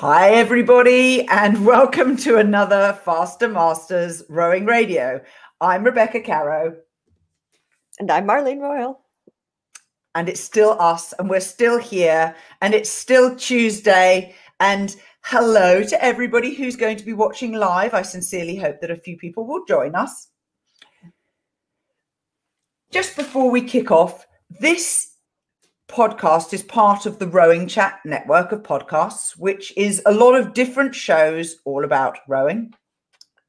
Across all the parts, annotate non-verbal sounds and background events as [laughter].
Hi, everybody, and [laughs] welcome to another Faster Masters Rowing Radio. I'm Rebecca Caro. And I'm Marlene Royal. And it's still us, and we're still here, and it's still Tuesday. And hello to everybody who's going to be watching live. I sincerely hope that a few people will join us. Just before we kick off, this podcast is part of the Rowing Chat network of podcasts, which is a lot of different shows all about rowing.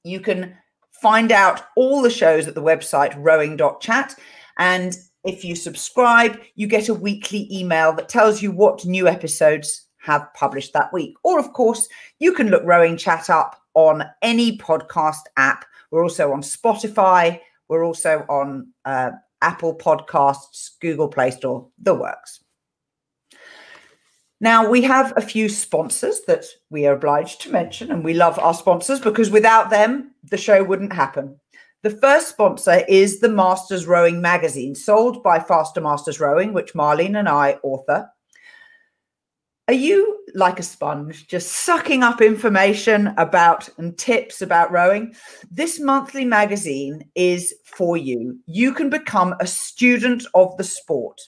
You can find out all the shows at the website rowing.chat. And if you subscribe, you get a weekly email that tells you what new episodes have published that week. Or, of course, you can look Rowing Chat up on any podcast app. We're also on Spotify. We're also on uh, Apple Podcasts, Google Play Store, the works. Now, we have a few sponsors that we are obliged to mention, and we love our sponsors because without them, the show wouldn't happen. The first sponsor is the Masters Rowing magazine, sold by Faster Masters Rowing, which Marlene and I author. Are you like a sponge, just sucking up information about and tips about rowing? This monthly magazine is for you. You can become a student of the sport.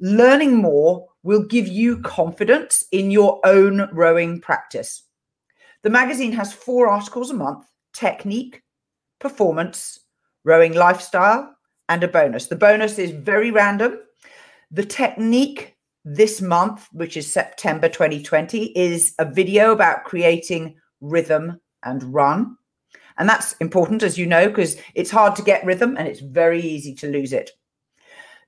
Learning more will give you confidence in your own rowing practice. The magazine has four articles a month technique, performance, rowing lifestyle, and a bonus. The bonus is very random. The technique this month, which is September 2020, is a video about creating rhythm and run. And that's important, as you know, because it's hard to get rhythm and it's very easy to lose it.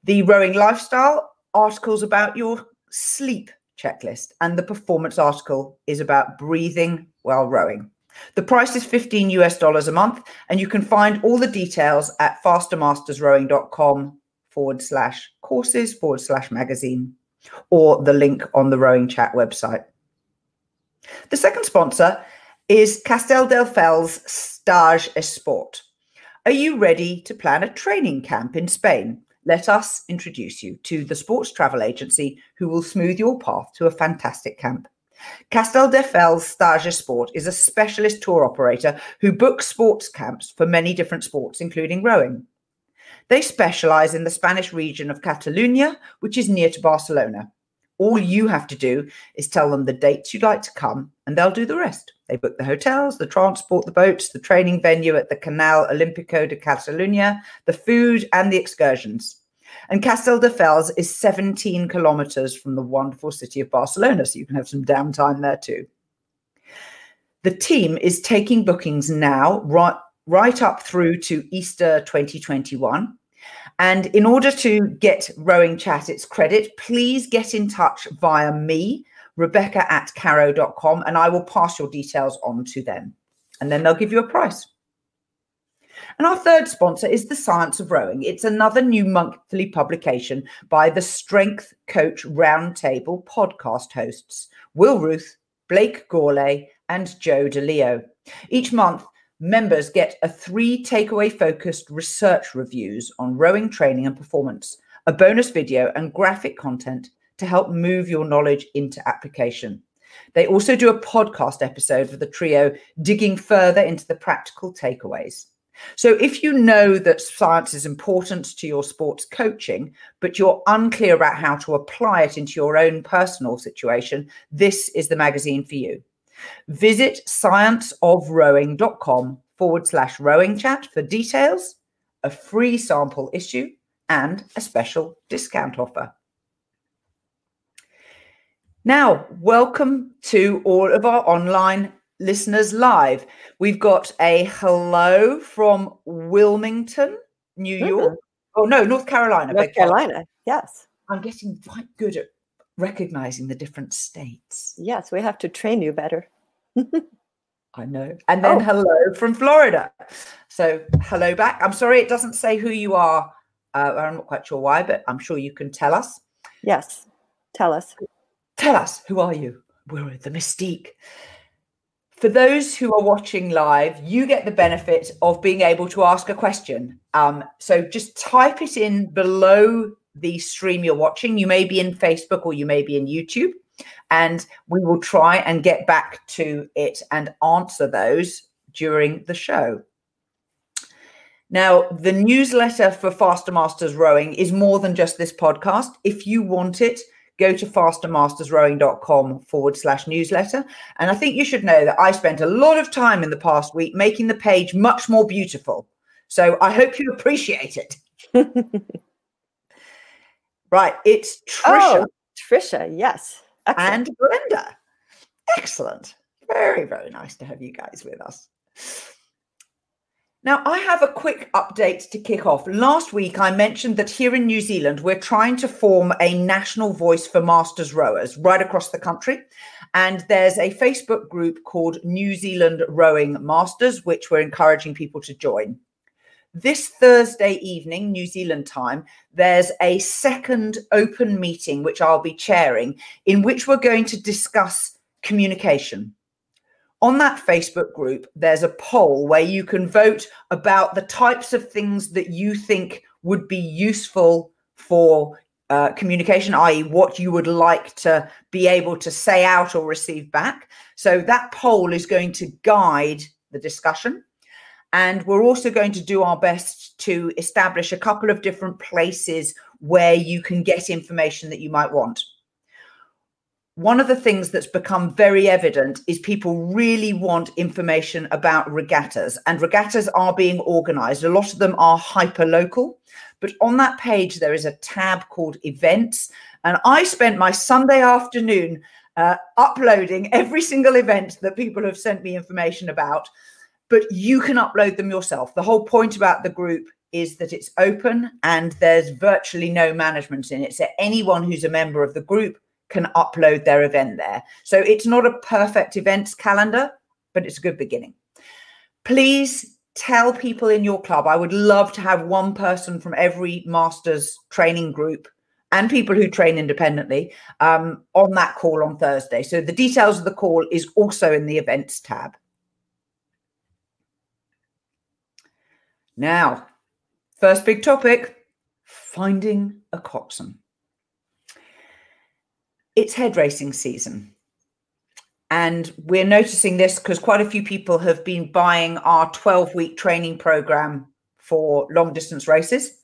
The rowing lifestyle articles about your sleep checklist, and the performance article is about breathing while rowing. The price is 15 US dollars a month, and you can find all the details at fastermastersrowing.com forward slash courses forward slash magazine or the link on the Rowing Chat website. The second sponsor is Castelldefels Stage Esport. Are you ready to plan a training camp in Spain? Let us introduce you to the sports travel agency who will smooth your path to a fantastic camp. Castelldefels Stage Sport is a specialist tour operator who books sports camps for many different sports, including rowing. They specialize in the Spanish region of Catalonia, which is near to Barcelona. All you have to do is tell them the dates you'd like to come, and they'll do the rest. They book the hotels, the transport, the boats, the training venue at the Canal Olímpico de Catalunya, the food, and the excursions. And Castelldefels is 17 kilometers from the wonderful city of Barcelona, so you can have some downtime there too. The team is taking bookings now, right, right up through to Easter 2021. And in order to get Rowing Chat its credit, please get in touch via me, Rebecca at caro.com, and I will pass your details on to them. And then they'll give you a price. And our third sponsor is The Science of Rowing. It's another new monthly publication by the Strength Coach Roundtable podcast hosts, Will Ruth, Blake Gourley, and Joe DeLeo. Each month, members get a three takeaway focused research reviews on rowing training and performance, a bonus video, and graphic content to help move your knowledge into application. They also do a podcast episode for the trio, digging further into the practical takeaways. So, if you know that science is important to your sports coaching, but you're unclear about how to apply it into your own personal situation, this is the magazine for you. Visit scienceofrowing.com forward slash rowing chat for details, a free sample issue, and a special discount offer. Now, welcome to all of our online listeners live. We've got a hello from Wilmington, New mm-hmm. York. Oh, no, North Carolina. North Carolina, yes. I'm getting quite good at recognizing the different states. Yes, we have to train you better. [laughs] I know. And then oh. hello from Florida. So hello back. I'm sorry it doesn't say who you are. Uh, I'm not quite sure why, but I'm sure you can tell us. Yes, tell us. Tell us who are you? We're the mystique. For those who are watching live, you get the benefit of being able to ask a question. Um, so just type it in below the stream you're watching. You may be in Facebook or you may be in YouTube. And we will try and get back to it and answer those during the show. Now, the newsletter for Faster Masters Rowing is more than just this podcast. If you want it, go to fastermastersrowing.com forward slash newsletter. And I think you should know that I spent a lot of time in the past week making the page much more beautiful. So I hope you appreciate it. [laughs] right. It's Trisha. Oh, Trisha, yes. Excellent. And Glenda. Excellent. Very, very nice to have you guys with us. Now, I have a quick update to kick off. Last week, I mentioned that here in New Zealand, we're trying to form a national voice for masters rowers right across the country. And there's a Facebook group called New Zealand Rowing Masters, which we're encouraging people to join. This Thursday evening, New Zealand time, there's a second open meeting, which I'll be chairing, in which we're going to discuss communication on that Facebook group, there's a poll where you can vote about the types of things that you think would be useful for uh, communication, i.e., what you would like to be able to say out or receive back. So that poll is going to guide the discussion. And we're also going to do our best to establish a couple of different places where you can get information that you might want one of the things that's become very evident is people really want information about regattas, and regattas are being organized. A lot of them are hyper local, but on that page, there is a tab called events. And I spent my Sunday afternoon uh, uploading every single event that people have sent me information about, but you can upload them yourself. The whole point about the group is that it's open and there's virtually no management in it. So anyone who's a member of the group can upload their event there. So it's not a perfect events calendar, but it's a good beginning. Please tell people in your club. I would love to have one person from every master's training group and people who train independently um, on that call on Thursday. So the details of the call is also in the events tab. Now, first big topic finding a coxswain it's head racing season. And we're noticing this because quite a few people have been buying our 12 week training program for long distance races.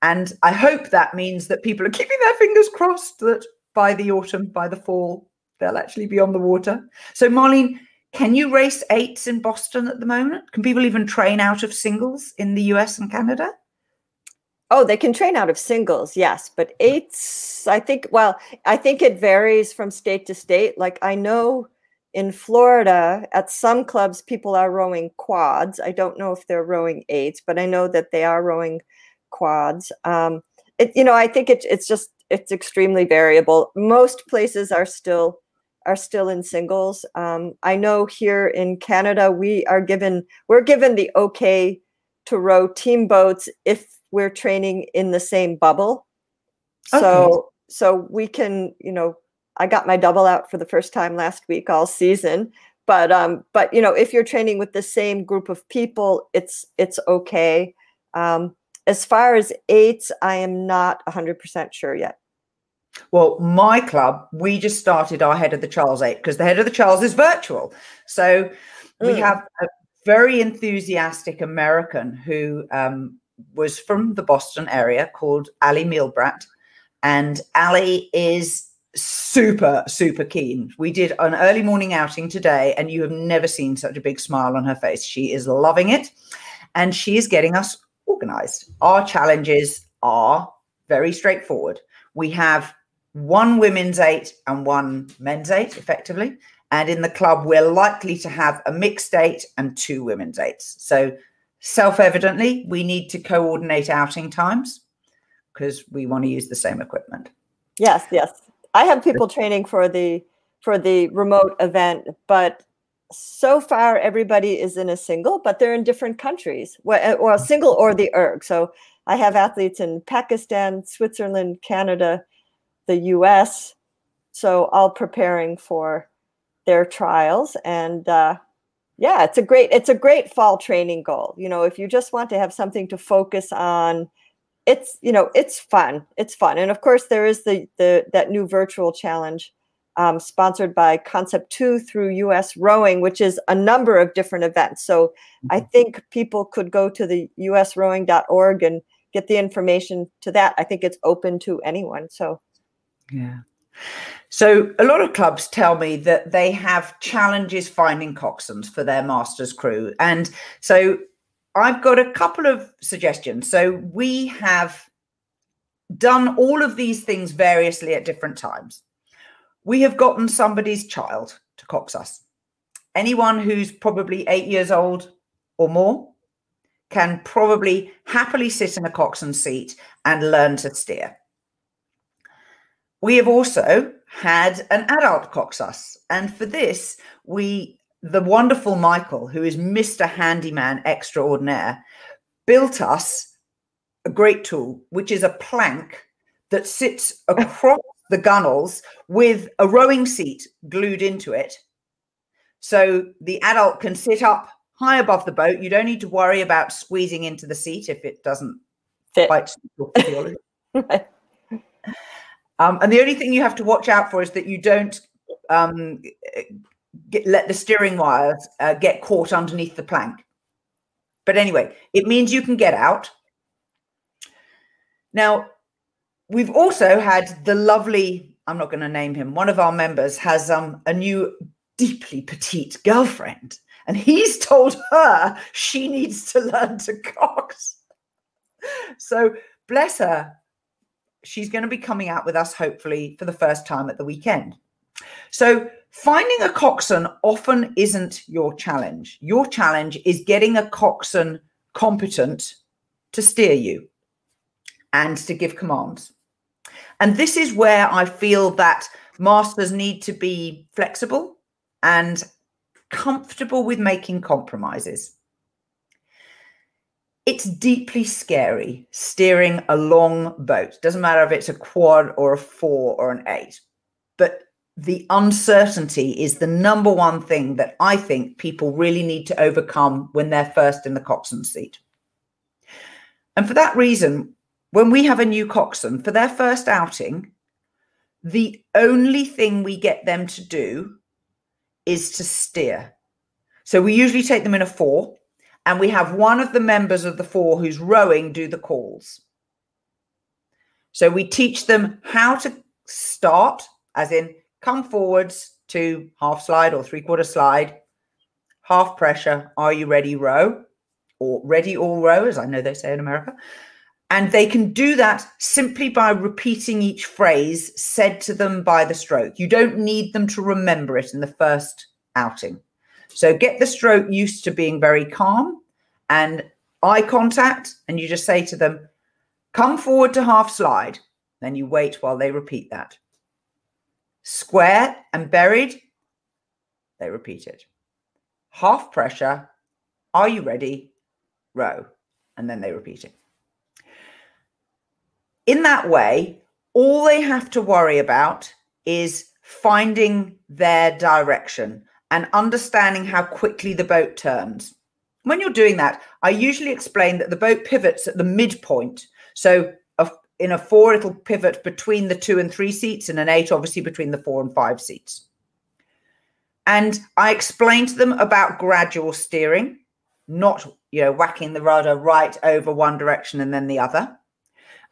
And I hope that means that people are [laughs] keeping their fingers crossed that by the autumn, by the fall, they'll actually be on the water. So, Marlene, can you race eights in Boston at the moment? Can people even train out of singles in the US and Canada? Oh, they can train out of singles, yes, but eights, I think, well, I think it varies from state to state. Like I know in Florida, at some clubs, people are rowing quads. I don't know if they're rowing eights, but I know that they are rowing quads. Um, it, you know, I think it, it's just it's extremely variable. Most places are still are still in singles. Um, I know here in Canada, we are given we're given the okay to row team boats if we're training in the same bubble. Okay. So so we can, you know, I got my double out for the first time last week all season. But um, but you know, if you're training with the same group of people, it's it's okay. Um, as far as eights, I am not 100% sure yet. Well, my club, we just started our head of the Charles eight because the head of the Charles is virtual. So we mm. have a very enthusiastic American who um, was from the Boston area called Ali Milbrat. And Ali is super, super keen. We did an early morning outing today, and you have never seen such a big smile on her face. She is loving it, and she is getting us organized. Our challenges are very straightforward. We have one women's eight and one men's eight, effectively. And in the club, we're likely to have a mixed eight and two women's eights. So Self evidently, we need to coordinate outing times because we want to use the same equipment. Yes, yes. I have people training for the for the remote event, but so far everybody is in a single, but they're in different countries, or a uh, single or the erg. So I have athletes in Pakistan, Switzerland, Canada, the U.S. So all preparing for their trials, and uh, yeah it's a great it's a great fall training goal you know if you just want to have something to focus on it's you know it's fun it's fun and of course there is the the that new virtual challenge um, sponsored by Concept 2 through US Rowing, which is a number of different events. So I Mm-hmm. think people could go to the usrowing.org and get the information to that. I think it's open to anyone. So Yeah. So a lot of clubs tell me that they have challenges finding coxswains for their masters crew. And so I've got a couple of suggestions. So we have done all of these things variously at different times. We have gotten somebody's child to cox us. Anyone who's probably eight years old or more can probably happily sit in a coxswain seat and learn to steer. We have also had an adult cox us. And for this, we, the wonderful Michael, who is Mr. Handyman Extraordinaire, built us a great tool, which is a plank that sits [laughs] across the gunnels with a rowing seat glued into it. So the adult can sit up high above the boat. You don't need to worry about squeezing into the seat if it doesn't fit. quite physiology. [laughs] Um, and the only thing you have to watch out for is that you don't um, get, let the steering wires uh, get caught underneath the plank. But anyway, it means you can get out. Now, we've also had the lovely, I'm not going to name him, one of our members has um, a new deeply petite girlfriend. And he's told her she needs to learn to cox. So bless her, she's going to be coming out with us hopefully for the first time at the weekend. So, finding a coxswain often isn't your challenge. Your challenge is getting a coxswain competent to steer you and to give commands. And this is where I feel that masters need to be flexible and comfortable with making compromises. It's deeply scary steering a long boat. Doesn't matter if it's a quad or a four or an eight. But the uncertainty is the number one thing that I think people really need to overcome when they're first in the coxswain seat. And for that reason, when we have a new coxswain for their first outing, the only thing we get them to do is to steer. So we usually take them in a four and we have one of the members of the four who's rowing do the calls. So we teach them how to start, as in come forwards to half slide or three quarter slide, half pressure, are you ready, row, or ready all row, as I know they say in America. And they can do that simply by repeating each phrase said to them by the stroke. You don't need them to remember it in the first outing. So get the stroke used to being very calm and eye contact, and you just say to them, come forward to half slide. Then you wait while they repeat that. Square and buried, they repeat it. Half pressure, are you ready? Row, and then they repeat it. In that way, all they have to worry about is finding their direction and understanding how quickly the boat turns. When you're doing that, I usually explain that the boat pivots at the midpoint. So a, in a four, it'll pivot between the two and three seats, and an eight, obviously, between the four and five seats. And I explain to them about gradual steering, not you know whacking the rudder right over one direction and then the other.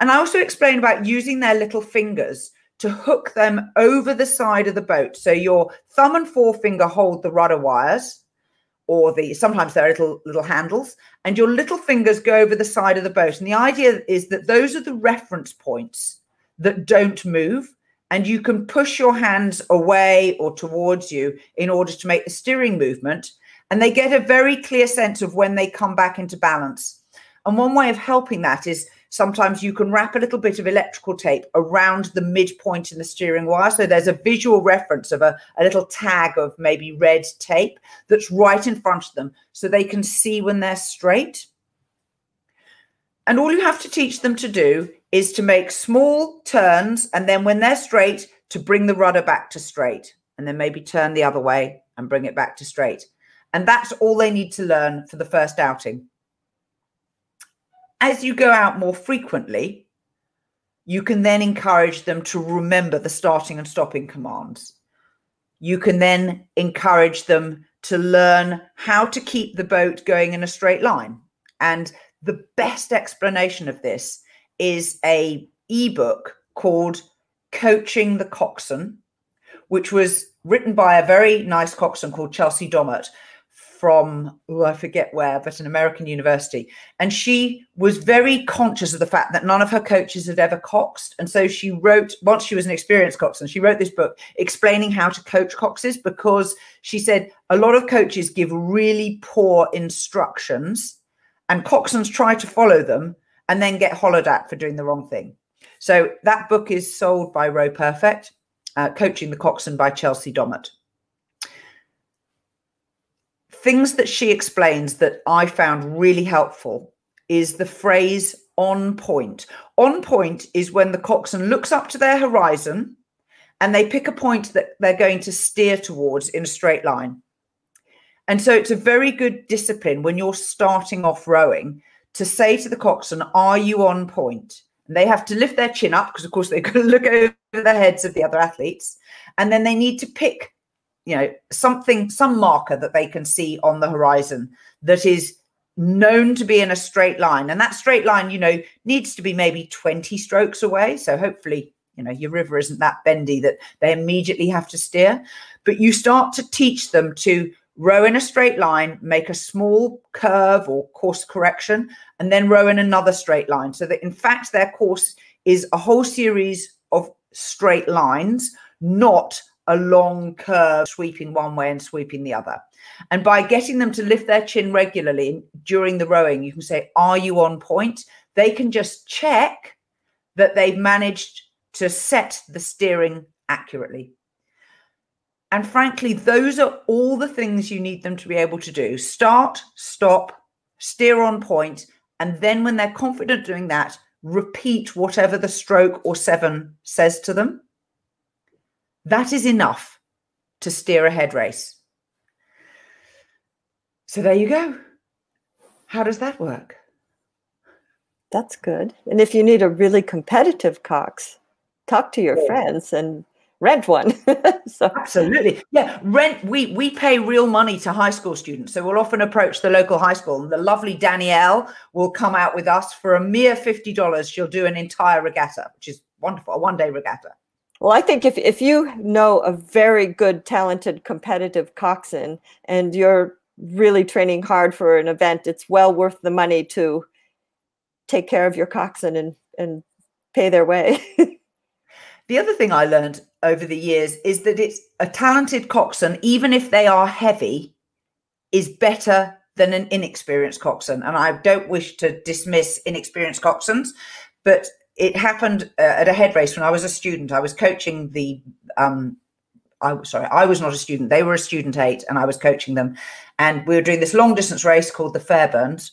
And I also explain about using their little fingers to hook them over the side of the boat. So your thumb and forefinger hold the rudder wires, or the sometimes they're little little handles, and your little fingers go over the side of the boat. And the idea is that those are the reference points that don't move, and you can push your hands away or towards you in order to make the steering movement. And they get a very clear sense of when they come back into balance. And one way of helping that is sometimes you can wrap a little bit of electrical tape around the midpoint in the steering wire. So there's a visual reference of a, a, little tag of maybe red tape that's right in front of them so they can see when they're straight. And all you have to teach them to do is to make small turns. And then when they're straight, to bring the rudder back to straight. And then maybe turn the other way and bring it back to straight. And that's all they need to learn for the first outing as you go out more frequently, you can then encourage them to remember the starting and stopping commands. you can then encourage them to learn how to keep the boat going in a straight line. And the best explanation of this is a ebook called Coaching the Coxswain, which was written by a very nice coxswain called Chelsea Dommett from oh, I forget where, but an American university. And she was very conscious of the fact that none of her coaches had ever coxed. And so she wrote, once she was an experienced coxswain, she wrote this book explaining how to coach coxes because she said a lot of coaches give really poor instructions and coxswains try to follow them and then get hollered at for doing the wrong thing. So that book is sold by Row Perfect, uh, Coaching the Coxswain by Chelsea Dommett. Things that she explains that I found really helpful is the phrase on point. On point is when the coxswain looks up to their horizon and they pick a point that they're going to steer towards in a straight line. And so it's a very good discipline when you're starting off rowing to say to the coxswain, Are you on point? And they have to lift their chin up because, of course, they've to look [laughs] over the heads of the other athletes. And then they need to pick, you know, something, some marker that they can see on the horizon that is known to be in a straight line. And that straight line, you know, needs to be maybe 20 strokes away. So hopefully, you know, your river isn't that bendy that they immediately have to steer. But you start to teach them to row in a straight line, make a small curve or course correction, and then row in another straight line. So that in fact, their course is a whole series of straight lines, not a long curve sweeping one way and sweeping the other. And by getting them to lift their chin regularly during the rowing, you can say, Are you on point? They can just check that they've managed to set the steering accurately. And frankly, those are all the things you need them to be able to do start, stop, steer on point, and then when they're confident doing that, repeat whatever the stroke or seven says to them. That is enough to steer a head race. So there you go. How does that work? That's good. And if you need a really competitive cox, talk to your yeah. friends and rent one. [laughs] so absolutely, yeah. Rent. We we pay real money to high school students, so we'll often approach the local high school, and the lovely Danielle will come out with us for a mere fifty dollars. She'll do an entire regatta, which is wonderful, a one day regatta. Well, I think if if you know a very good, talented, competitive coxswain, and you're really training hard for an event, it's well worth the money to take care of your coxswain and and pay their way. [laughs] the other thing I learned over the years is that it's a talented coxswain, even if they are heavy, is better than an inexperienced coxswain. And I don't wish to dismiss inexperienced coxswains, but it happened uh, at a head race when I was a student. I was coaching the um, I sorry, I was not a student. They were a student eight, and I was coaching them. And we were doing this long distance race called the Fairbairns.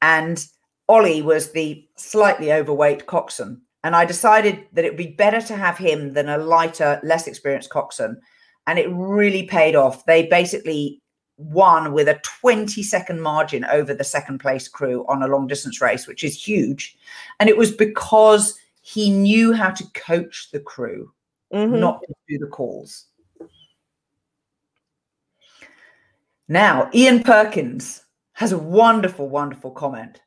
And Ollie was the slightly overweight coxswain. And I decided that it would be better to have him than a lighter, less experienced coxswain. And it really paid off. They basically won with a 20 second margin over the second place crew on a long distance race, which is huge. And it was because he knew how to coach the crew, mm-hmm. not to do the calls. Now, Ian Perkins has a wonderful, wonderful comment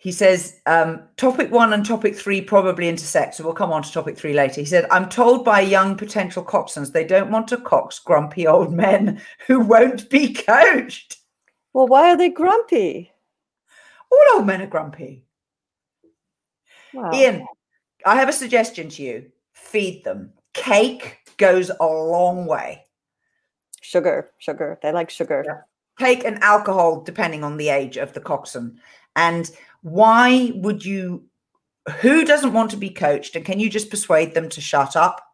he says um, topic one and topic three probably intersect so we'll come on to topic three later. He said i'm told by young potential coxswains they don't want to cox grumpy old men who won't be coached. Well why are they grumpy? All old men are grumpy. Wow. ian i have a suggestion to you. Feed them. Cake goes a long way. Sugar sugar. They like sugar. Yeah. cake and alcohol depending on the age of the coxswain. And why would you who doesn't want to be coached and can you just persuade them to shut up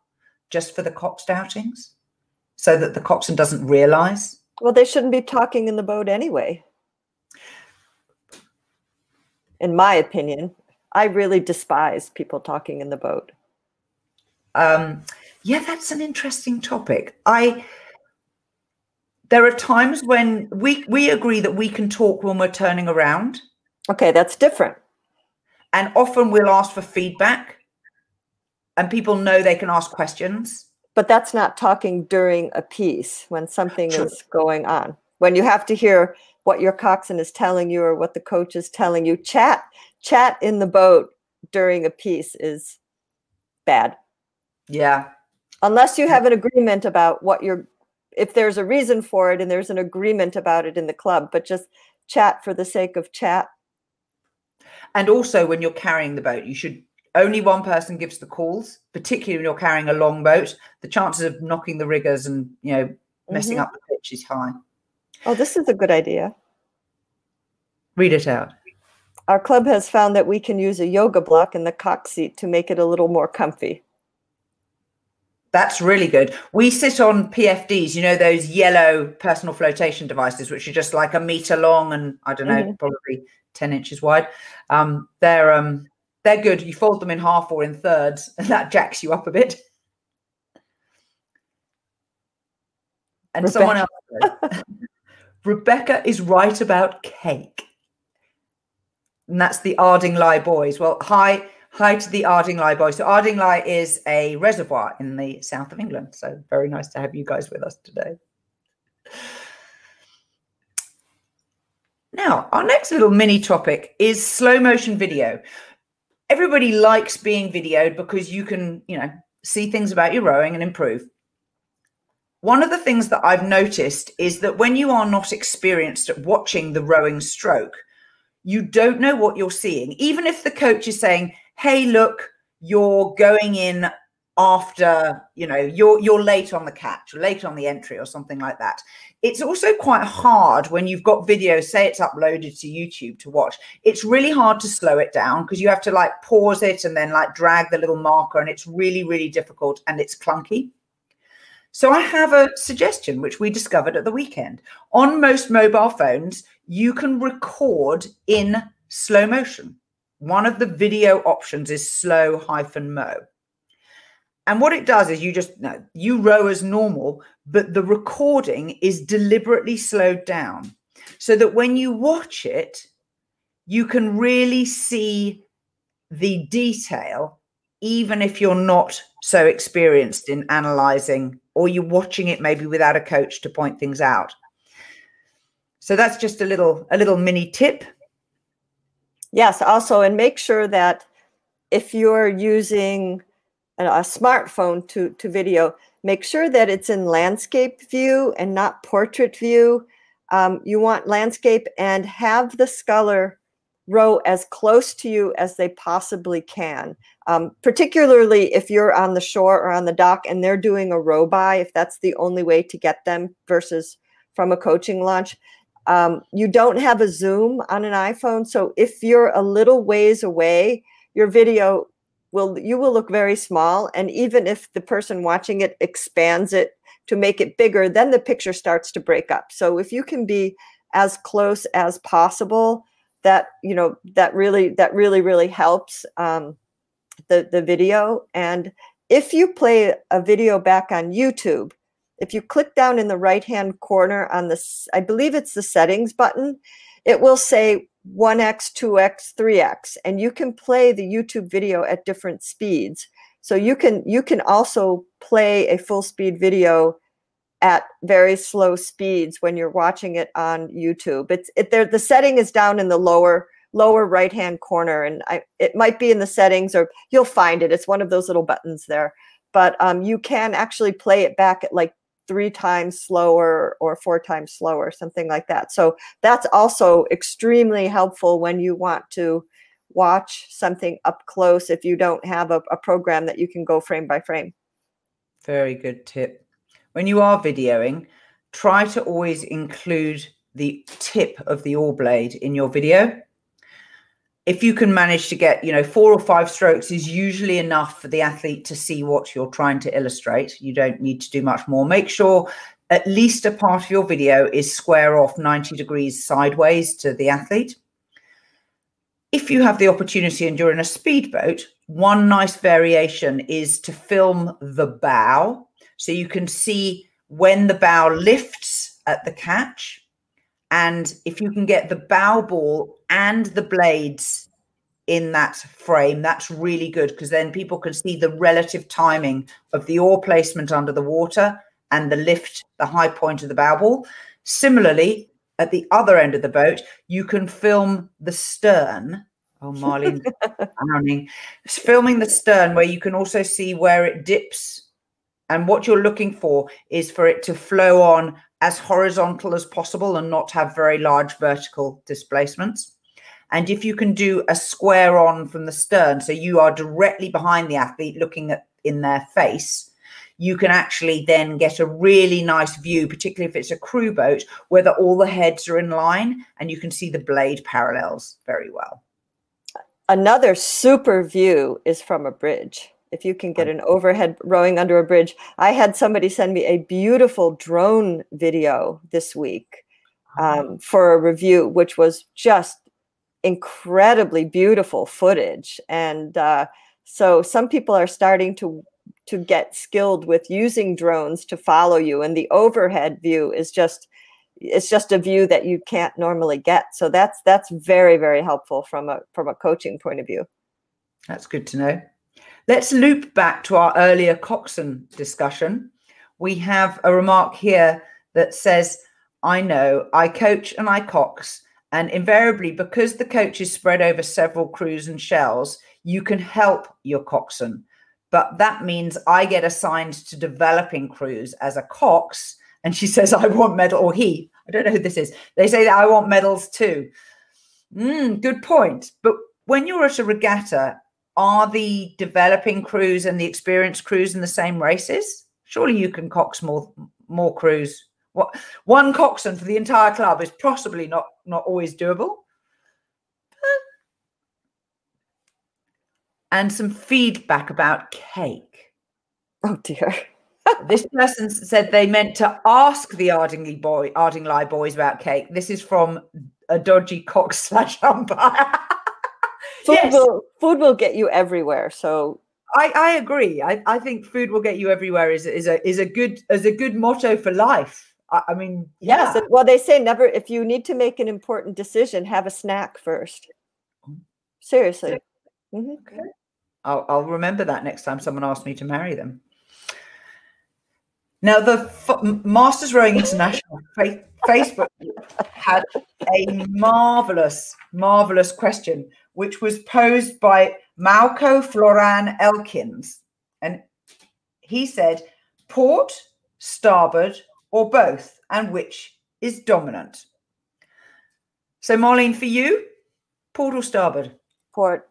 just for the cox outings so that the coxswain doesn't realize? Well they shouldn't be talking in the boat anyway. In my opinion i really despise people talking in the boat. Um yeah that's an interesting topic. I there are times when we we agree that we can talk when we're turning around Okay, that's different. And often we'll ask for feedback, and people know they can ask questions. but that's not talking during a piece when something True. is going on. When you have to hear what your coxswain is telling you or what the coach is telling you, chat chat in the boat during a piece is bad. Yeah. Unless you have an agreement about what you're if there's a reason for it and there's an agreement about it in the club, but just chat for the sake of chat. And also, when you're carrying the boat, you should only one person gives the calls, particularly when you're carrying a long boat. The chances of knocking the riggers and you know messing Mhm. up the pitch is high. Oh, this is a good idea. Read it out. Our club has found that we can use a yoga block in the cock seat to make it a little more comfy. That's really good. We sit on PFDs, you know, those yellow personal flotation devices, which are just like a meter long and I don't know, Mhm. probably 10 inches wide. Um, they're um, they're good. You fold them in half or in thirds, [laughs] and that jacks you up a bit. And someone else, [laughs] Rebecca is right about cake. And that's the Ardingly boys. Well, hi, hi to the Ardingly boys. So Ardingly is a reservoir in the south of England. So very nice to have you guys with us today. Now, our next little mini topic is slow motion video. Everybody likes being videoed because you can, you know, see things about your rowing and improve. One of the things that I've noticed is that when you are not experienced at watching the rowing stroke, you don't know what you're seeing. Even if the coach is saying, "Hey, look, you're going in after, you know, you're you're late on the catch, late on the entry or something like that." It's also quite hard when you've got video, say it's uploaded to YouTube to watch. It's really hard to slow it down because you have to like pause it and then like drag the little marker and it's really really difficult and it's clunky. So I have a suggestion which we discovered at the weekend. On most mobile phones, you can record in slow motion. One of the video options is slow hyphen mo. And what it does is you just you row as normal, but the recording is deliberately slowed down so that when you watch it, you can really see the detail, even if you're not so experienced in analyzing or you're watching it maybe without a coach to point things out. So that's just a little a little mini tip. Yes, also, and make sure that if you're using a, smartphone to, to video, make sure that it's in landscape view and not portrait view. Um, you want landscape and have the sculler row as close to you as they possibly can. Um, particularly if you're on the shore or on the dock and they're doing a row by, if that's the only way to get them versus from a coaching launch. Um, you don't have a zoom on an iPhone, so if you're a little ways away, your video will you will look very small. And even if the person watching it expands it to make it bigger, then the picture starts to break up. So if you can be as close as possible, that you know that really that really really helps um, the the video. And if you play a video back on YouTube, if you click down in the right hand corner on this, I believe it's the settings button, it will say 1x, 2x, 3x, and you can play the YouTube video at different speeds. So you can you can also play a full speed video at very slow speeds when you're watching it on YouTube. It's it there the setting is down in the lower lower right hand corner and I it might be in the settings or you'll find it. It's one of those little buttons there. But um, you can actually play it back at like three times slower or four times slower, something like that. So that's also extremely helpful when you want to watch something up close if you don't have a, a program that you can go frame by frame. Very good tip. When you are videoing, try to always include the tip of the oar blade in your video. If you can manage to get, you know, four or five strokes is usually enough for the athlete to see what you're trying to illustrate. You don't need to do much more. Make sure at least a part of your video is square off 90 degrees sideways to the athlete. If you have the opportunity and you're in a speedboat, one nice variation is to film the bow so you can see when the bow lifts at the catch. And if you can get the bow ball and the blades in that frame, that's really good because then people can see the relative timing of the oar placement under the water and the lift, the high point of the bow ball. Similarly, at the other end of the boat, you can film the stern. Oh, Marlene. [laughs] Filming the stern where you can also see where it dips. And what you're looking for is for it to flow on as horizontal as possible and not have very large vertical displacements. And if you can do a square on from the stern, so you are directly behind the athlete looking at in their face, you can actually then get a really nice view, particularly if it's a crew boat, whether all the heads are in line and you can see the blade parallels very well. Another super view is from a bridge. If you can get an overhead rowing under a bridge, I had somebody send me a beautiful drone video this week um, for a review, which was just incredibly beautiful footage. And uh, so some people are starting to to get skilled with using drones to follow you and the overhead view is just it's just a view that you can't normally get. So that's that's very very helpful from a from a coaching point of view. That's good to know let's loop back to our earlier coxswain discussion we have a remark here that says i know i coach and i cox and invariably because the coach is spread over several crews and shells you can help your coxswain but that means I get assigned to developing crews as a cox. And she [laughs] says, I want medal, or he, I don't know who this is. They say that I want medals too. Mm, good point. But when you're at a regatta, are the developing crews and the experienced crews in the same races? Surely you can cox more more crews. What one coxswain for the entire club is possibly not not always doable. and some feedback about cake. Oh dear. [laughs] this person said they meant to ask the Ardingly boy, Ardingly boys about cake. This is from a dodgy cox slash umpire. [laughs] food yes. will food will get you everywhere. So I, I agree. I, I think food will get you everywhere is is a is a good is a good motto for life. I, I mean, yeah. yes. Well, they say never if you need to make an important decision, have a snack first. Seriously. Mm-hmm. Okay. I'll, I'll remember that next time someone asks me to marry them. Now, the F- Masters Rowing International [laughs] fa- Facebook had a marvelous, marvelous question, which was posed by Malco Floran Elkins. And he said, port, starboard, or both, and which is dominant? So, Marlene, for you, port or starboard? Port.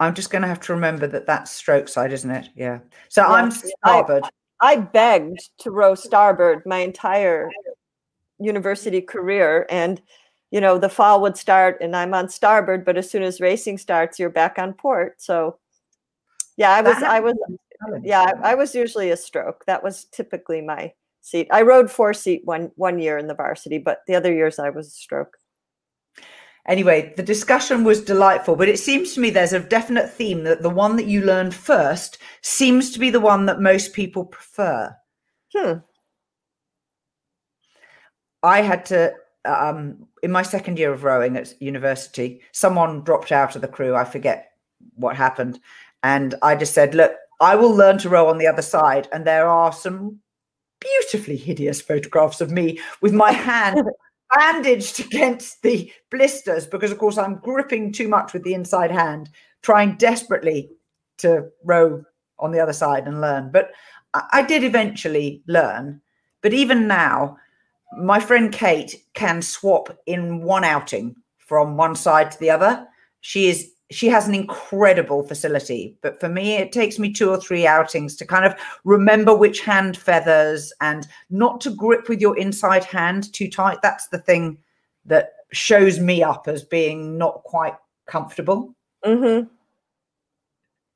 I'm just going to have to remember that that's stroke side, isn't it? Yeah. So yes, I'm starboard. I, I begged to row starboard my entire university career. And, you know, the fall would start and I'm on starboard, but as soon as racing starts, you're back on port. So, yeah, I was, I was, yeah, I, was usually a stroke. That was typically my seat. I rode four seat one one year in the varsity, but the other years I was a stroke anyway, the discussion was delightful, but it seems to me there's a definite theme that the one that you learned first seems to be the one that most people prefer. Hmm. I had to, um, in my second year of rowing at university, someone dropped out of the crew. I forget what happened. And I just said, look, I will learn to row on the other side. And there are some beautifully hideous photographs of me with my hand [laughs] bandaged against the blisters because, of course, I'm gripping too much with the inside hand, trying desperately to row on the other side and learn. But I did eventually learn. But even now, my friend Kate can swap in one outing from one side to the other. She is she has an incredible facility but for me it takes me two or three outings to kind of remember which hand feathers and not to grip with your inside hand too tight that's the thing that shows me up as being not quite comfortable mm-hmm.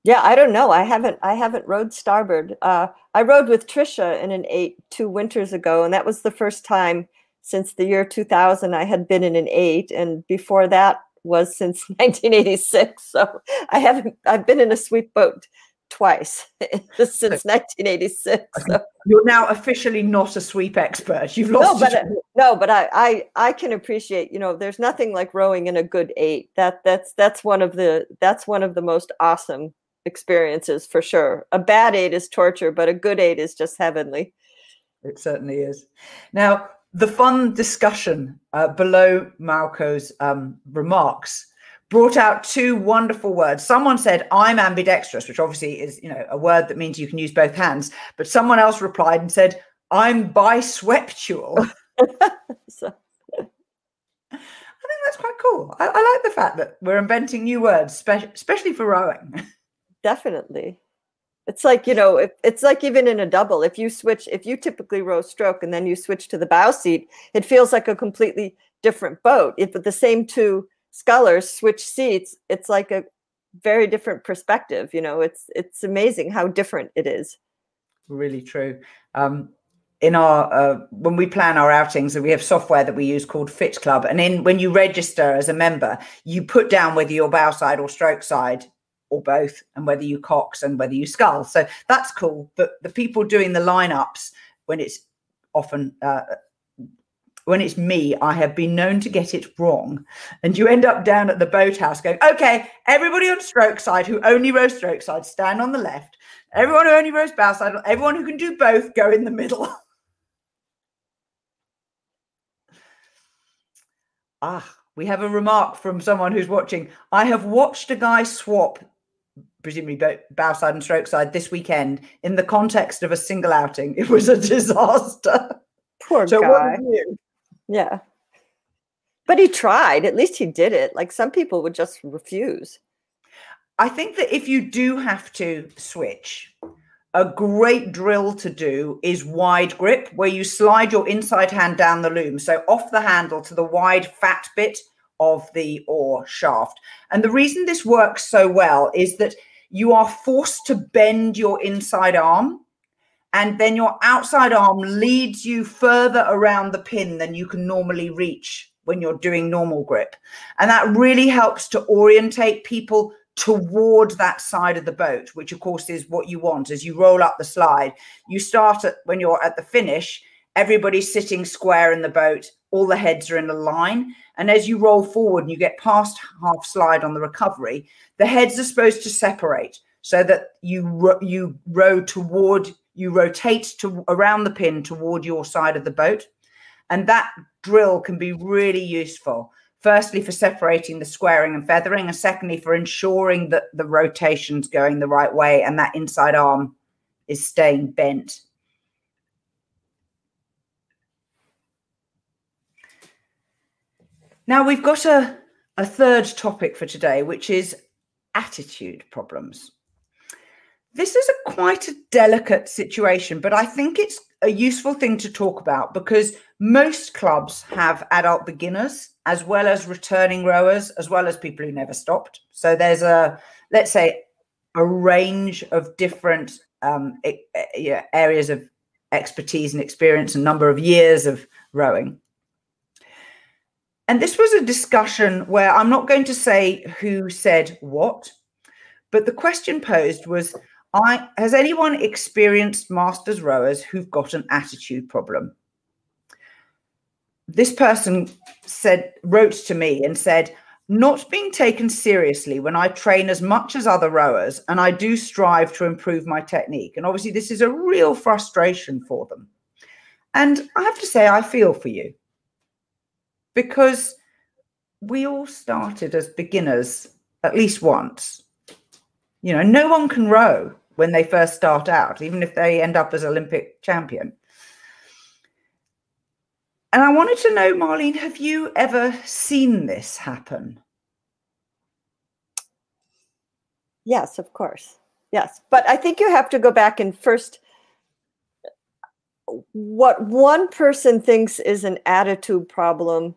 Yeah i don't know i haven't i haven't rode starboard uh, i rode with trisha in an eight two winters ago and that was the first time since the year 2000 i had been in an eight and before that was since [laughs] 1986. So I haven't, I've been in a sweep boat twice [laughs] since 1986. So. You're now officially not a sweep expert. You've lost. No, but uh, no, but I, I I can appreciate. You know, there's nothing like rowing in a good eight. That that's that's one of the that's one of the most awesome experiences for sure. A bad eight is torture, but a good eight is just heavenly. It certainly is. Now, the fun discussion uh, below Malco's um, remarks brought out two wonderful words. Someone said, I'm ambidextrous, which obviously is, you know, a word that means you can use both hands. But someone else replied and said, I'm bisweptual. [laughs] so. I think that's quite cool. I, I, like the fact that we're inventing new words, spe- especially for rowing. [laughs] Definitely. It's like, you know, it's like even in a double, if you switch, if you typically row stroke and then you switch to the bow seat, it feels like a completely different boat. If the same two scullers switch seats, it's like a very different perspective. You know, it's it's amazing how different it is. Really true. Um, in our uh, when we plan our outings, we have software that we use called Fit Club, and in when you register as a member, you put down whether you're bow side or stroke side or both, and whether you cox and whether you scull. So that's cool. But the people doing the lineups, when it's often uh, when it's me, I have been known to get it wrong. And you end up down at the boathouse going, okay, everybody on stroke side who only rows stroke side, stand on the left. Everyone who only rows bow side, everyone who can do both, go in the middle. [laughs] ah, we have a remark from someone who's watching. I have watched a guy swap presumably bow side and stroke side this weekend in the context of a single outing. [laughs] It was a disaster. Poor so guy. Yeah. But he tried. At least he did it. Like some people would just refuse. I think that if you do have to switch, a great drill to do is wide grip, where you slide your inside hand down the loom. So off the handle to the wide fat bit of the oar shaft. And the reason this works so well is that you are forced to bend your inside arm and then your outside arm leads you further around the pin than you can normally reach when you're doing normal grip. And that really helps to orientate people toward that side of the boat which of course is what you want. As you roll up the slide you start at when you're at the finish everybody's sitting square in the boat all the heads are in a line and as you roll forward and you get past half slide on the recovery the heads are supposed to separate so that you you row toward you rotate to around the pin toward your side of the boat. And that drill can be really useful firstly for separating the squaring and feathering and secondly for ensuring that the rotation's going the right way and that inside arm is staying bent now we've got a, a third topic for today which is attitude problems this is a quite a delicate situation, but I think it's a useful thing to talk about because most clubs have adult beginners as well as returning rowers, as well as people who never stopped. So there's a, let's say, a range of different um, areas of expertise and experience and number of years of rowing. And this was a discussion where I'm not going to say who said what, but the question posed was I has anyone experienced masters rowers who've got an attitude problem? This person said wrote to me and said, not being taken seriously when I train as much as other rowers, and I do strive to improve my technique. And obviously, this is a real frustration for them. And I have to say, I feel for you because we all started as beginners at least once. You know, no one can row when they first start out, even if they end up as Olympic champion. And I wanted to know, Marlene, have you ever seen this happen? Yes, of course. Yes. But I think you have to go back and first, what one person thinks is an attitude problem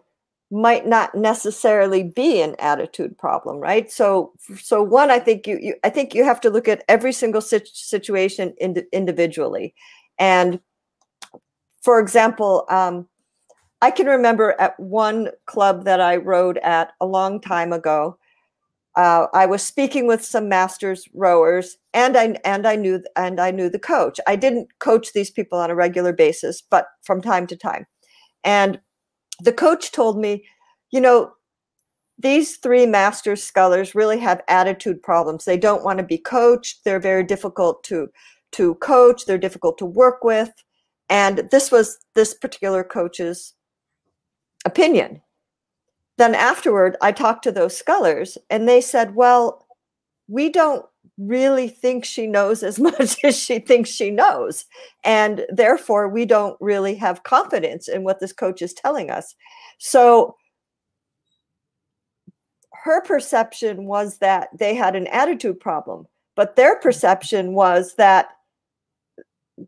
might not necessarily be an attitude problem right so so one i think you, you i think you have to look at every single situation ind- individually and for example um, i can remember at one club that i rowed at a long time ago uh, I was speaking with some masters rowers, and I and I knew and I knew the coach. I didn't coach these people on a regular basis, but from time to time. And the coach told me, you know, these three masters scullers really have attitude problems. They don't want to be coached. They're very difficult to to coach. They're difficult to work with. And this was this particular coach's opinion then afterward, I talked to those scullers and they said, well, we don't really think she knows as [laughs] much as she thinks she knows. And therefore, we don't really have confidence in what this coach is telling us. So her perception was that they had an attitude problem, but their perception was that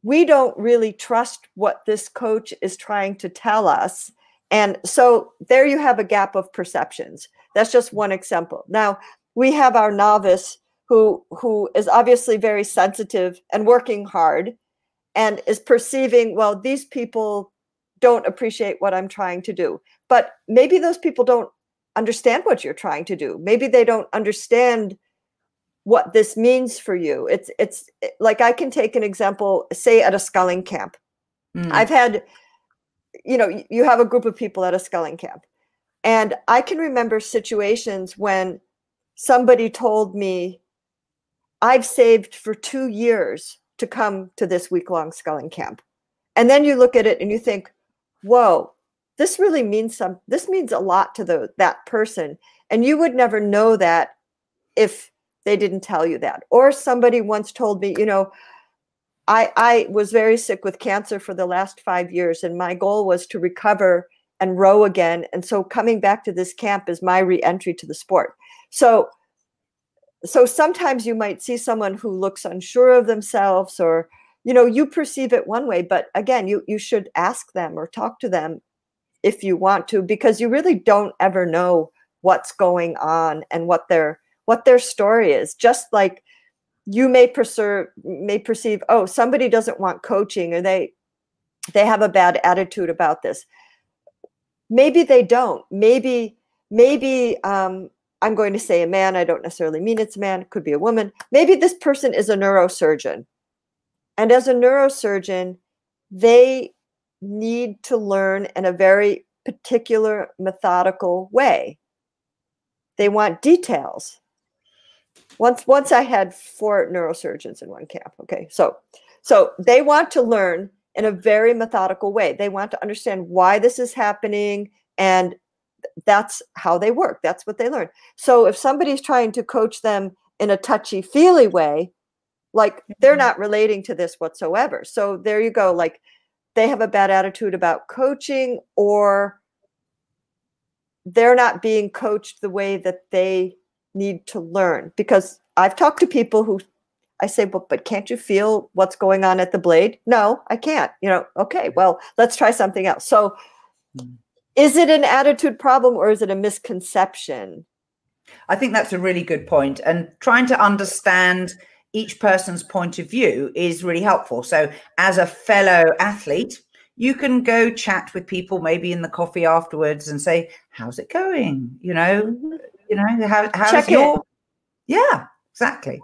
we don't really trust what this coach is trying to tell us and so there you have a gap of perceptions. That's just one example. Now we have our novice who who is obviously very sensitive and working hard and is perceiving, well, these people don't appreciate what I'm trying to do. But maybe those people don't understand what you're trying to do. Maybe they don't understand what this means for you. It's it's like I can take an example, say at a sculling camp. Mm. I've had you know, you have a group of people at a sculling camp. And I can remember situations when somebody told me, I've saved for two years to come to this week long sculling camp. And then you look at it and you think, whoa, this really means some this means a lot to the that person. And you would never know that if they didn't tell you that. Or somebody once told me, you know, I, I was very sick with cancer for the last five years, and my goal was to recover and row again. And so coming back to this camp is my reentry to the sport. So so sometimes you might see someone who looks unsure of themselves or you know you perceive it one way but again you you should ask them or talk to them if you want to because you really don't ever know what's going on and what their what their story is. Just like you may perceive may perceive oh somebody doesn't want coaching or they they have a bad attitude about this. Maybe they don't. Maybe maybe um, i'm going to say a man i don't necessarily mean it's a man it could be a woman maybe this person is a neurosurgeon and as a neurosurgeon they need to learn in a very particular methodical way they want details once once I had four neurosurgeons in one camp. Okay, so so they want to learn in a very methodical way. They want to understand why this is happening, and that's how they work. That's what they learn. So if somebody's trying to coach them in a touchy feely way, like they're mm-hmm. not relating to this whatsoever. So there you go. Like they have a bad attitude about coaching, or they're not being coached the way that they need to learn because I've talked to people who I say, but but can't you feel what's going on at the blade? No, I can't. You know, okay, well, let's try something else. So mm. Is it an attitude problem or is it a misconception? I think that's a really good point. And trying to understand each person's point of view is really helpful. So as a fellow athlete, you can go chat with people maybe in the coffee afterwards and say, How's it going? You know, mm-hmm. You know, how, how's Check your. It. Yeah, exactly.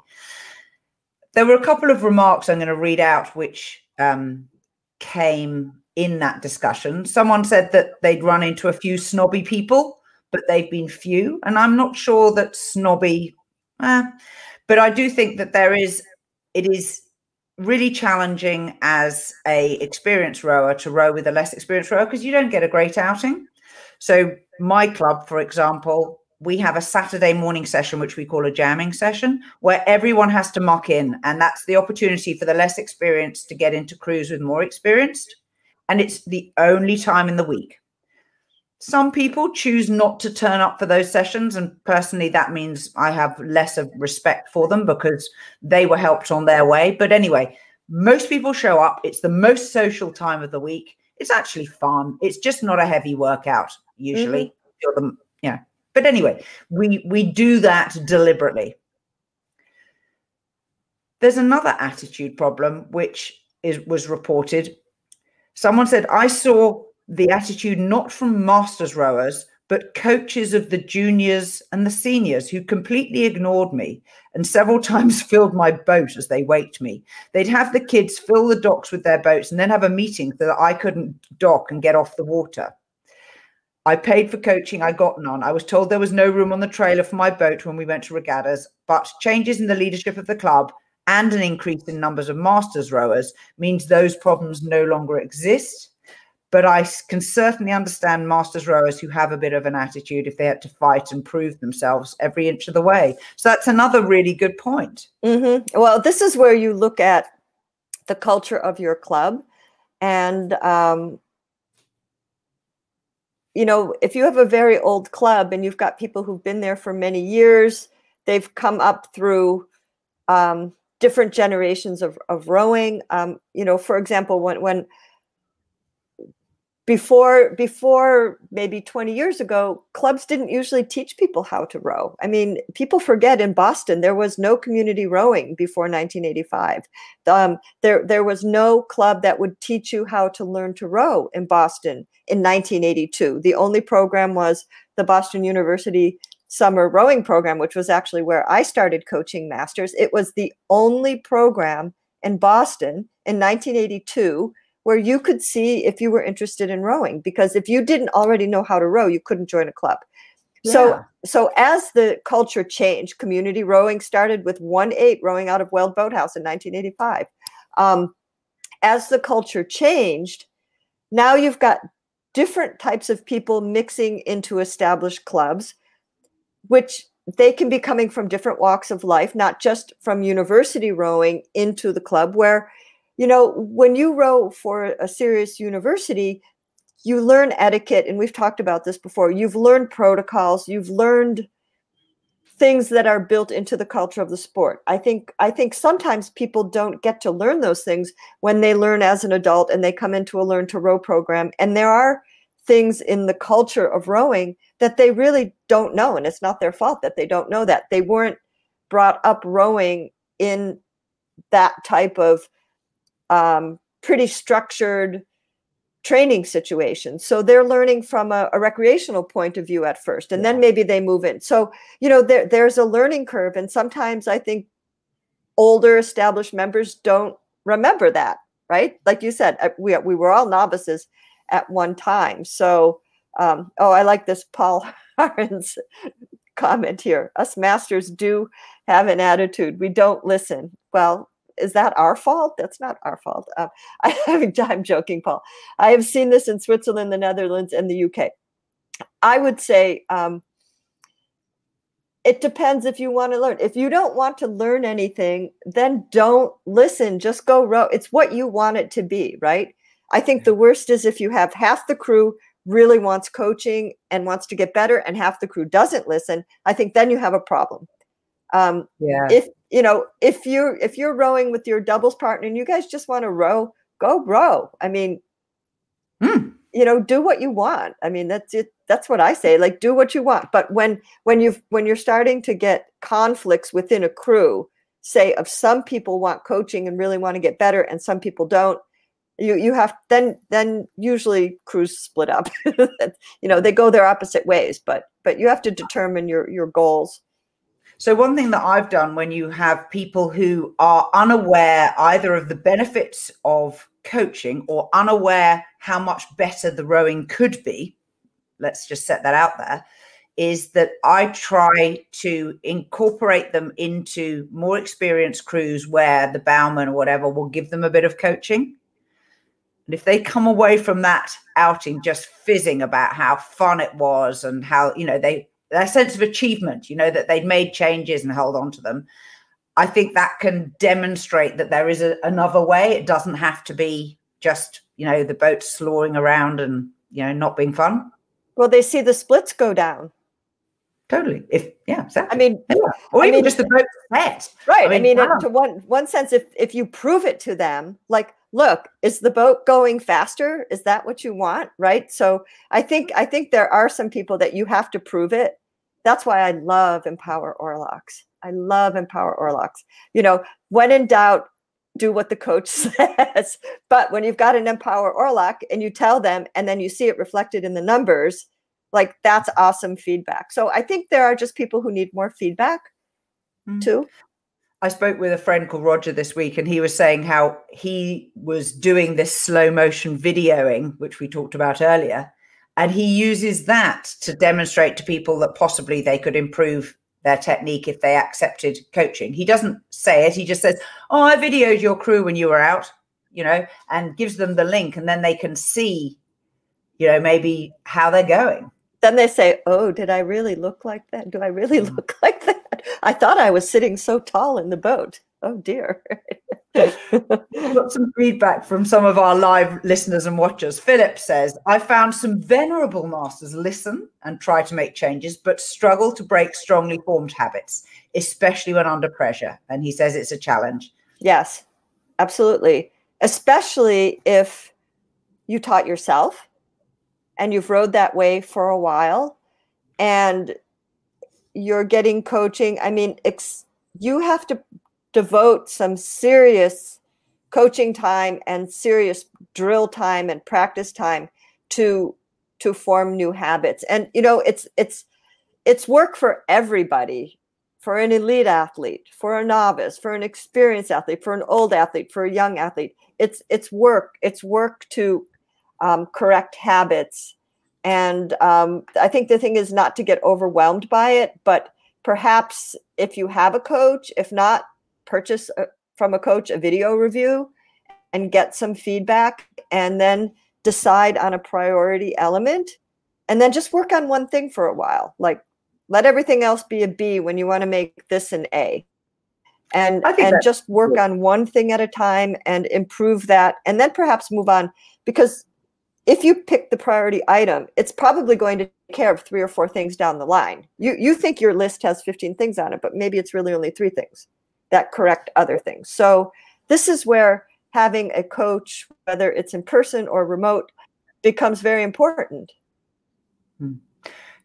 There were a couple of remarks I'm going to read out which um, came in that discussion. Someone said that they'd run into a few snobby people, but they've been few. And I'm not sure that snobby, eh, but I do think that there is, it is really challenging as a experienced rower to row with a less experienced rower because you don't get a great outing. So my club, for example, we have a Saturday morning session, which we call a jamming session, where everyone has to muck in. And that's the opportunity for the less experienced to get into crews with more experienced. And it's the only time in the week. Some people choose not to turn up for those sessions. And personally, that means I have less of respect for them because they were helped on their way. But anyway, most people show up. It's the most social time of the week. It's actually fun. It's just not a heavy workout, usually. Mm-hmm. You're the, you know, but anyway, we we do that deliberately. There's another attitude problem which is was reported. Someone said, I saw the attitude not from masters rowers, but coaches of the juniors and the seniors who completely ignored me and several [laughs] times filled my boat as they waked me. They'd have the kids fill the docks with their boats and then have a meeting so that I couldn't dock and get off the water. I paid for coaching, I got none. I was told there was no room on the trailer for my boat when we went to regattas, but changes in the leadership of the club and an increase in numbers of masters rowers means those problems no longer exist. But I can certainly understand masters rowers who have a bit of an attitude if they had to fight and prove themselves every inch of the way. So that's another really good point. Mm-hmm. Well, this is where you look at the culture of your club. And, um, you know, if you have a very old club and you've got people who've been there for many years, they've come up through um, different generations of, of rowing. Um, you know, for example, when, when before before maybe 20 years ago clubs didn't usually teach people how to row. I mean people forget in boston there was no community rowing before 1985 um, there there was no club that would teach you how to learn to row in boston in 1982 the only program was the boston university summer rowing program which was actually where i started coaching masters. It was the only program in boston in 1982 where you could see if you were interested in rowing because if you didn't already know how to row you couldn't join a club. Yeah. so so as the culture changed community rowing started with 1-8 rowing out of weld boathouse in 1985 um, as the culture changed now you've got different types of people mixing into established clubs which they can be coming from different walks of life not just from university rowing into the club where you know, when you row for a serious university, you learn etiquette, and we've talked about this before. You've learned protocols, you've learned things that are built into the culture of the sport. I think I think sometimes people don't get to learn those things when they learn as an adult and they come into a learn to row program. And there are things in the culture of rowing that they really don't know. And it's not their fault that they don't know that. They weren't brought up rowing in that type of um, pretty structured training situation. So they're learning from a, a, recreational point of view at first, and yeah. then maybe they move in. So, you know, there, there's a learning curve. And sometimes I think older established members don't remember that, right? Like you said, uh, we, we were all novices at one time. So, um, oh, I like this Paul [laughs] Harren's comment here. Us masters do have an attitude. We don't listen. Well, is that our fault? That's not our fault. Um, [laughs] I, I'm joking, Paul. I have seen this in Switzerland, the Netherlands, and the UK. I would say um, it depends if you want to learn. If you don't want to learn anything, then don't listen. Just go row. It's what you want it to be, right? I think the worst is if you have half the crew really wants coaching and wants to get better, and half the crew doesn't listen. I think then you have a problem. Um, yeah. If you know, if you're if you're rowing with your doubles partner and you guys just want to row, go row. I mean, mm. you know, do what you want. I mean, that's it. That's what I say. Like, do what you want. But when when you when you're starting to get conflicts within a crew, say of some people want coaching and really want to get better, and some people don't, you you have then then usually crews split up. [laughs] you know, they go their opposite ways. But but you have to determine your your goals so, one thing that I've done when you have people who are unaware either of the benefits of coaching or unaware how much better the rowing could be, let's just set that out there, is that I try to incorporate them into more experienced crews where the bowman or whatever will give them a bit of coaching. And if they come away from that outing just fizzing about how fun it was and how, you know, they their sense of achievement, you know, that they'd made changes and held on to them. I think that can demonstrate that there is a, another way. It doesn't have to be just, you know, the boat slowing around and, you know, not being fun. Well, they see the splits go down. Totally. If yeah, exactly. I mean, yeah. or I even mean, just the boat set. Right. I mean, I mean wow. to one one sense, if if you prove it to them, like look is the boat going faster is that what you want right so i think i think there are some people that you have to prove it that's why I love Empower Oarlocks. I love Empower Oarlocks. You know, when in doubt, do what the coach [laughs] says. But when you've got an Empower Oarlock and you tell them, and then you see it reflected in the numbers, like that's awesome feedback so i think there are just people who need more feedback mm. too I spoke with a friend called Roger this week, and he was saying how he was doing this slow motion videoing, which we talked about earlier. And he uses that to demonstrate to people that possibly they could improve their technique if they accepted coaching. He doesn't say it, he just says, Oh, I videoed your crew when you were out, you know, and gives them the link, and then they can see, you know, maybe how they're going. Then they say, Oh, did I really look like that? Do I really mm. look like? I thought I was sitting so tall in the boat. Oh dear. got some feedback from some of our live listeners and watchers. Philip says, I found some venerable masters listen and try to make changes, but struggle to break strongly formed habits, especially when under pressure. And he says it's a challenge. Yes, absolutely. Especially if you taught yourself and you've rowed that way for a while and you're getting coaching. I mean, ex- you have to devote some serious coaching time and serious drill time and practice time to to form new habits. And you know, it's it's it's work for everybody for an elite athlete, for a novice, for an experienced athlete, for an old athlete, for a young athlete. It's it's work. It's work to um, correct habits and um, I think the thing is not to get overwhelmed by it, but perhaps if you have a coach, if not, purchase a, from a coach a video review and get some feedback and then decide on a priority element and then just work on one thing for a while. Like let everything else be a B when you want to make this an A. And and just work on one thing at a time and improve that and then perhaps move on because if you pick the priority item, it's probably going to take care of three or four things down the line. You you think your list has 15 things on it, but maybe it's really only three things that correct other things. So this is where having a coach, whether it's in person or remote, becomes very important. Hmm.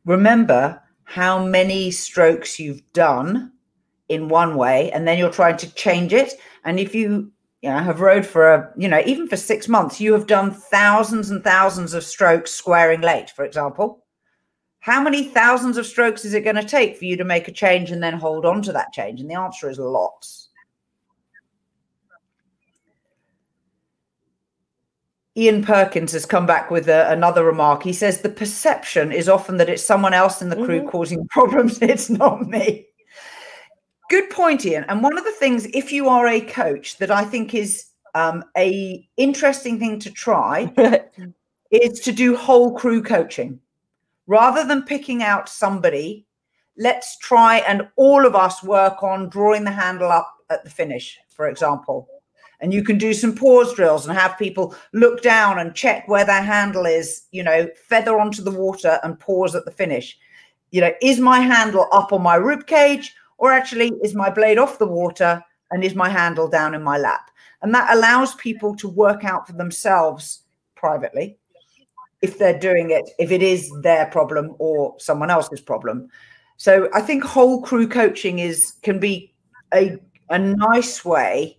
Remember how many strokes you've done in one way, and then you're trying to change it. And if you know, have rowed for a, you know, even for six months, you have done thousands and thousands of strokes squaring late, for example. How many thousands of strokes is it going to take for you to make a change and then hold on to that change? And the answer is lots. Ian Perkins has come back with a, another remark. He says the perception is often that it's someone else in the crew mm-hmm. causing [laughs] problems. It's not me. Good point, Ian. And one of the things, if you are a coach, that I think is um, a interesting thing to try [laughs] is to do whole crew coaching rather than picking out somebody. Let's try and all of us work on drawing the handle up at the finish, for example. And you can do some pause drills and have people look down and check where their handle is, you know, feather onto the water and pause at the finish. You know, is my handle up on my rib cage or actually, is my blade off the water and is my handle down in my lap? And that allows people to work out for themselves privately if they're doing it, if it is their problem or someone else's problem. So I think whole crew coaching is can be a a nice way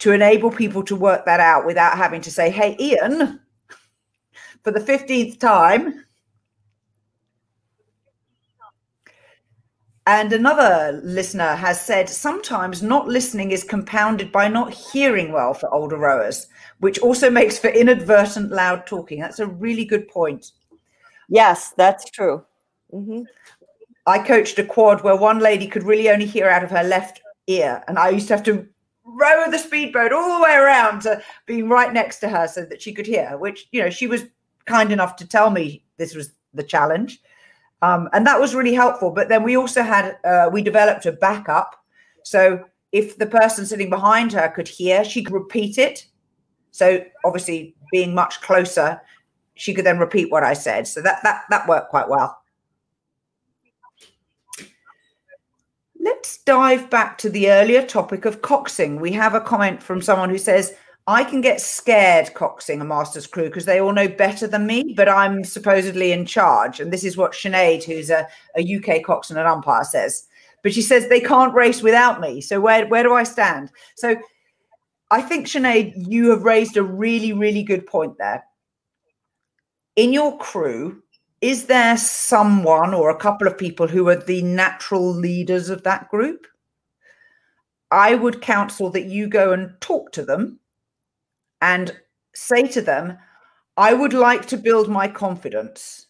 to enable people to work that out without having to say, "Hey, Ian, for the 15th time, And another listener has said sometimes not listening is compounded by not hearing well for older rowers, which also makes for inadvertent loud talking. That's a really good point. Yes, that's true. Mm-hmm. I coached a quad where one lady could really only hear out of her left ear, and I used to have to row the speedboat all the way around to being right next to her so that she could hear, which, you know, she was kind enough to tell me this was the challenge. Um, and that was really helpful. But then we also had, uh, we developed a backup. So if the person sitting behind her could hear, she could repeat it. So obviously, being much closer, she could then repeat what I said. So that that that worked quite well. Let's dive back to the earlier topic of coxing. We have a comment from someone who says, I can get scared coxing a master's crew because they all know better than me, but I'm supposedly in charge. And this is what Sinead, who's a, a UK coxswain and an umpire, says. But she says they can't race without me. So where, where do I stand? So I think, Sinead, you have raised a really, really good point there. In your crew, is there someone or a couple of people who are the natural leaders of that group? I would counsel that you go and talk to them and say to them, I would like to build my confidence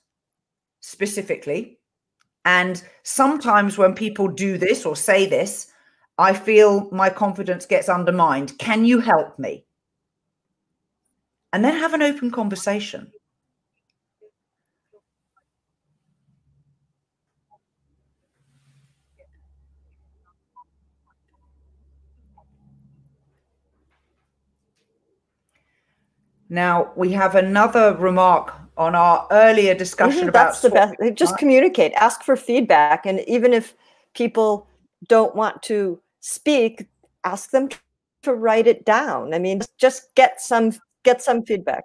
specifically. And sometimes when people do this or say this, I feel my confidence gets undermined. Can you help me? And then have an open conversation. Now we have another remark on our earlier discussion mm-hmm, about that's the best. Just communicate, ask for feedback, and even if people don't want to speak, ask them to write it down. I mean, just get some get some feedback.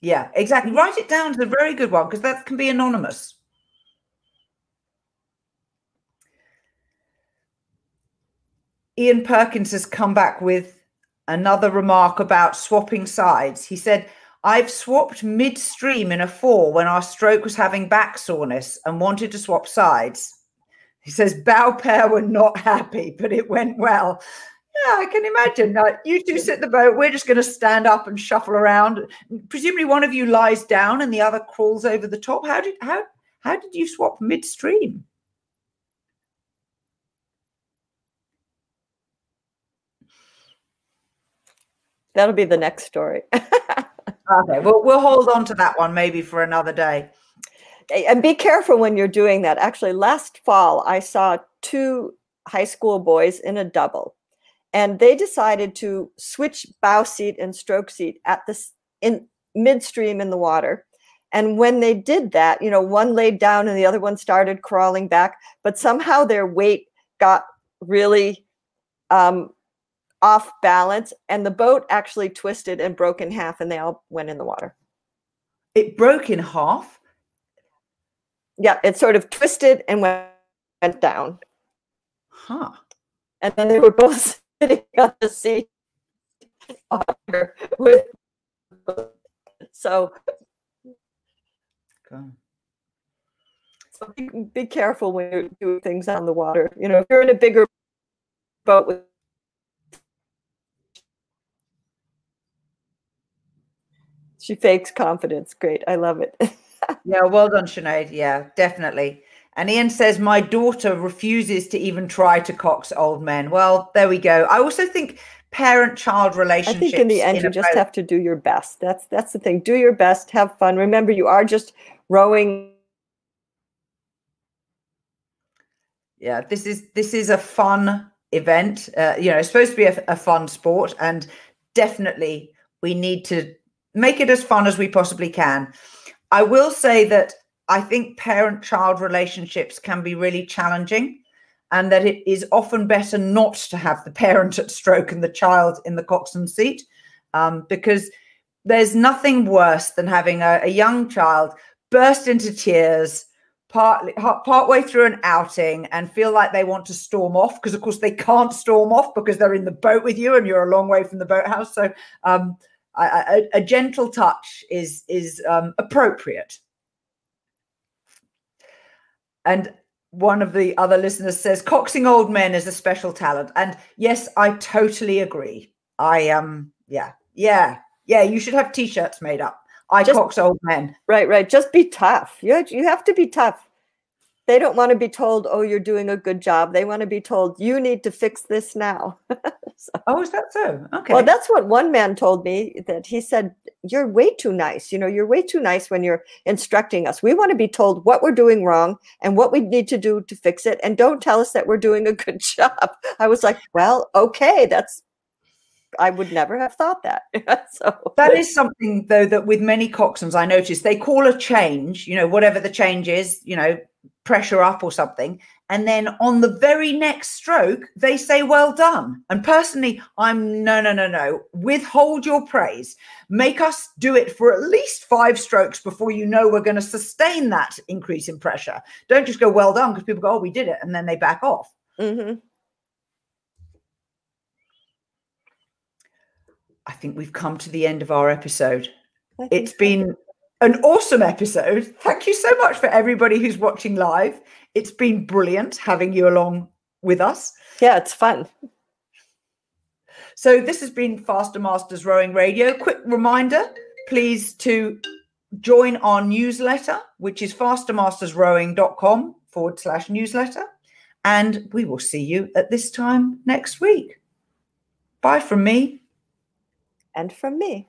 Yeah, exactly. Write it down is a very good one because that can be anonymous. Ian Perkins has come back with another remark about swapping sides. He said, I've swapped midstream in a four when our stroke was having back soreness and wanted to swap sides. He says, Bow pair were not happy, but it went well. Yeah, I can imagine. Uh, you two sit the boat. We're just going to stand up and shuffle around. Presumably, one of you lies down and the other crawls over the top. How did how how did you swap midstream? That'll be the next story. [laughs] okay, well, we'll hold on to that one maybe for another day. And be careful when you're doing that. Actually, last fall, I saw two high school boys in a double, and they decided to switch bow seat and stroke seat at this in midstream in the water. And when they did that, you know, one laid down and the other one started crawling back, but somehow their weight got really um, off balance and the boat actually twisted and broke in half and they all went in the water. It broke in half? Yeah, it sort of twisted and went, went down. Huh. And then they were both [laughs] sitting on the seat with so so be, be careful when you're doing things on the water. You know, if you're in a bigger boat with She fakes confidence. Great. I love it. [laughs] yeah, well done, Sinead. Yeah, definitely. And Ian says, My daughter refuses to even try to cox old men. Well, there we go. I also think parent child relationships. I think in the end, in you just have to do your best. That's that's the thing. Do your best, have fun. Remember, you are just rowing. Yeah, this is this is a fun event. Uh, you know, it's supposed to be a, a fun sport, and definitely we need to make it as fun as we possibly can. I will say that I think parent child relationships can be really challenging and that it is often better not to have the parent at stroke and the child in the coxswain seat um, because there's nothing worse than having a, a young child burst into tears partly part way through an outing and feel like they want to storm off because of course they can't storm off because they're in the boat with you and you're a long way from the boathouse so um, a, a, gentle touch is is um, appropriate. And one of the other listeners says, "Coxing old men is a special talent," and yes, I totally agree. I um, yeah, yeah, yeah. You should have T-shirts made up. I just, cox old men. Right, right. Just be tough. You you have to be tough they don't want to be told, oh, you're doing a good job. They want to be told, you need to fix this now. [laughs] so, oh, is that so? Okay. Well, that's what one man told me that he said, you're way too nice. You know, you're way too nice when you're instructing us. We want to be told what we're doing wrong and what we need to do to fix it. And don't tell us that we're doing a good [laughs] job. I was like, well, okay, that's I would never have thought that. [laughs] so that is something though that with many coxswains I noticed they call a change, you know, whatever the change is, you know, pressure up or something. And then on the very next stroke, they say, well done. And personally, I'm no, no, no, no. Withhold your praise. Make us do it for at least five strokes before you know we're going to sustain that increase in pressure. Don't just go, well done, because people go, oh, we did it. And then they back off. Mm-hmm. I think we've come to the end of our episode. It's been an awesome episode. Thank you so much for everybody who's watching live. It's been brilliant having you along with us. Yeah, it's fun. So, this has been Faster Masters Rowing Radio. Quick reminder please to join our newsletter, which is fastermastersrowing.com forward slash newsletter. And we will see you at this time next week. Bye from me. And from me.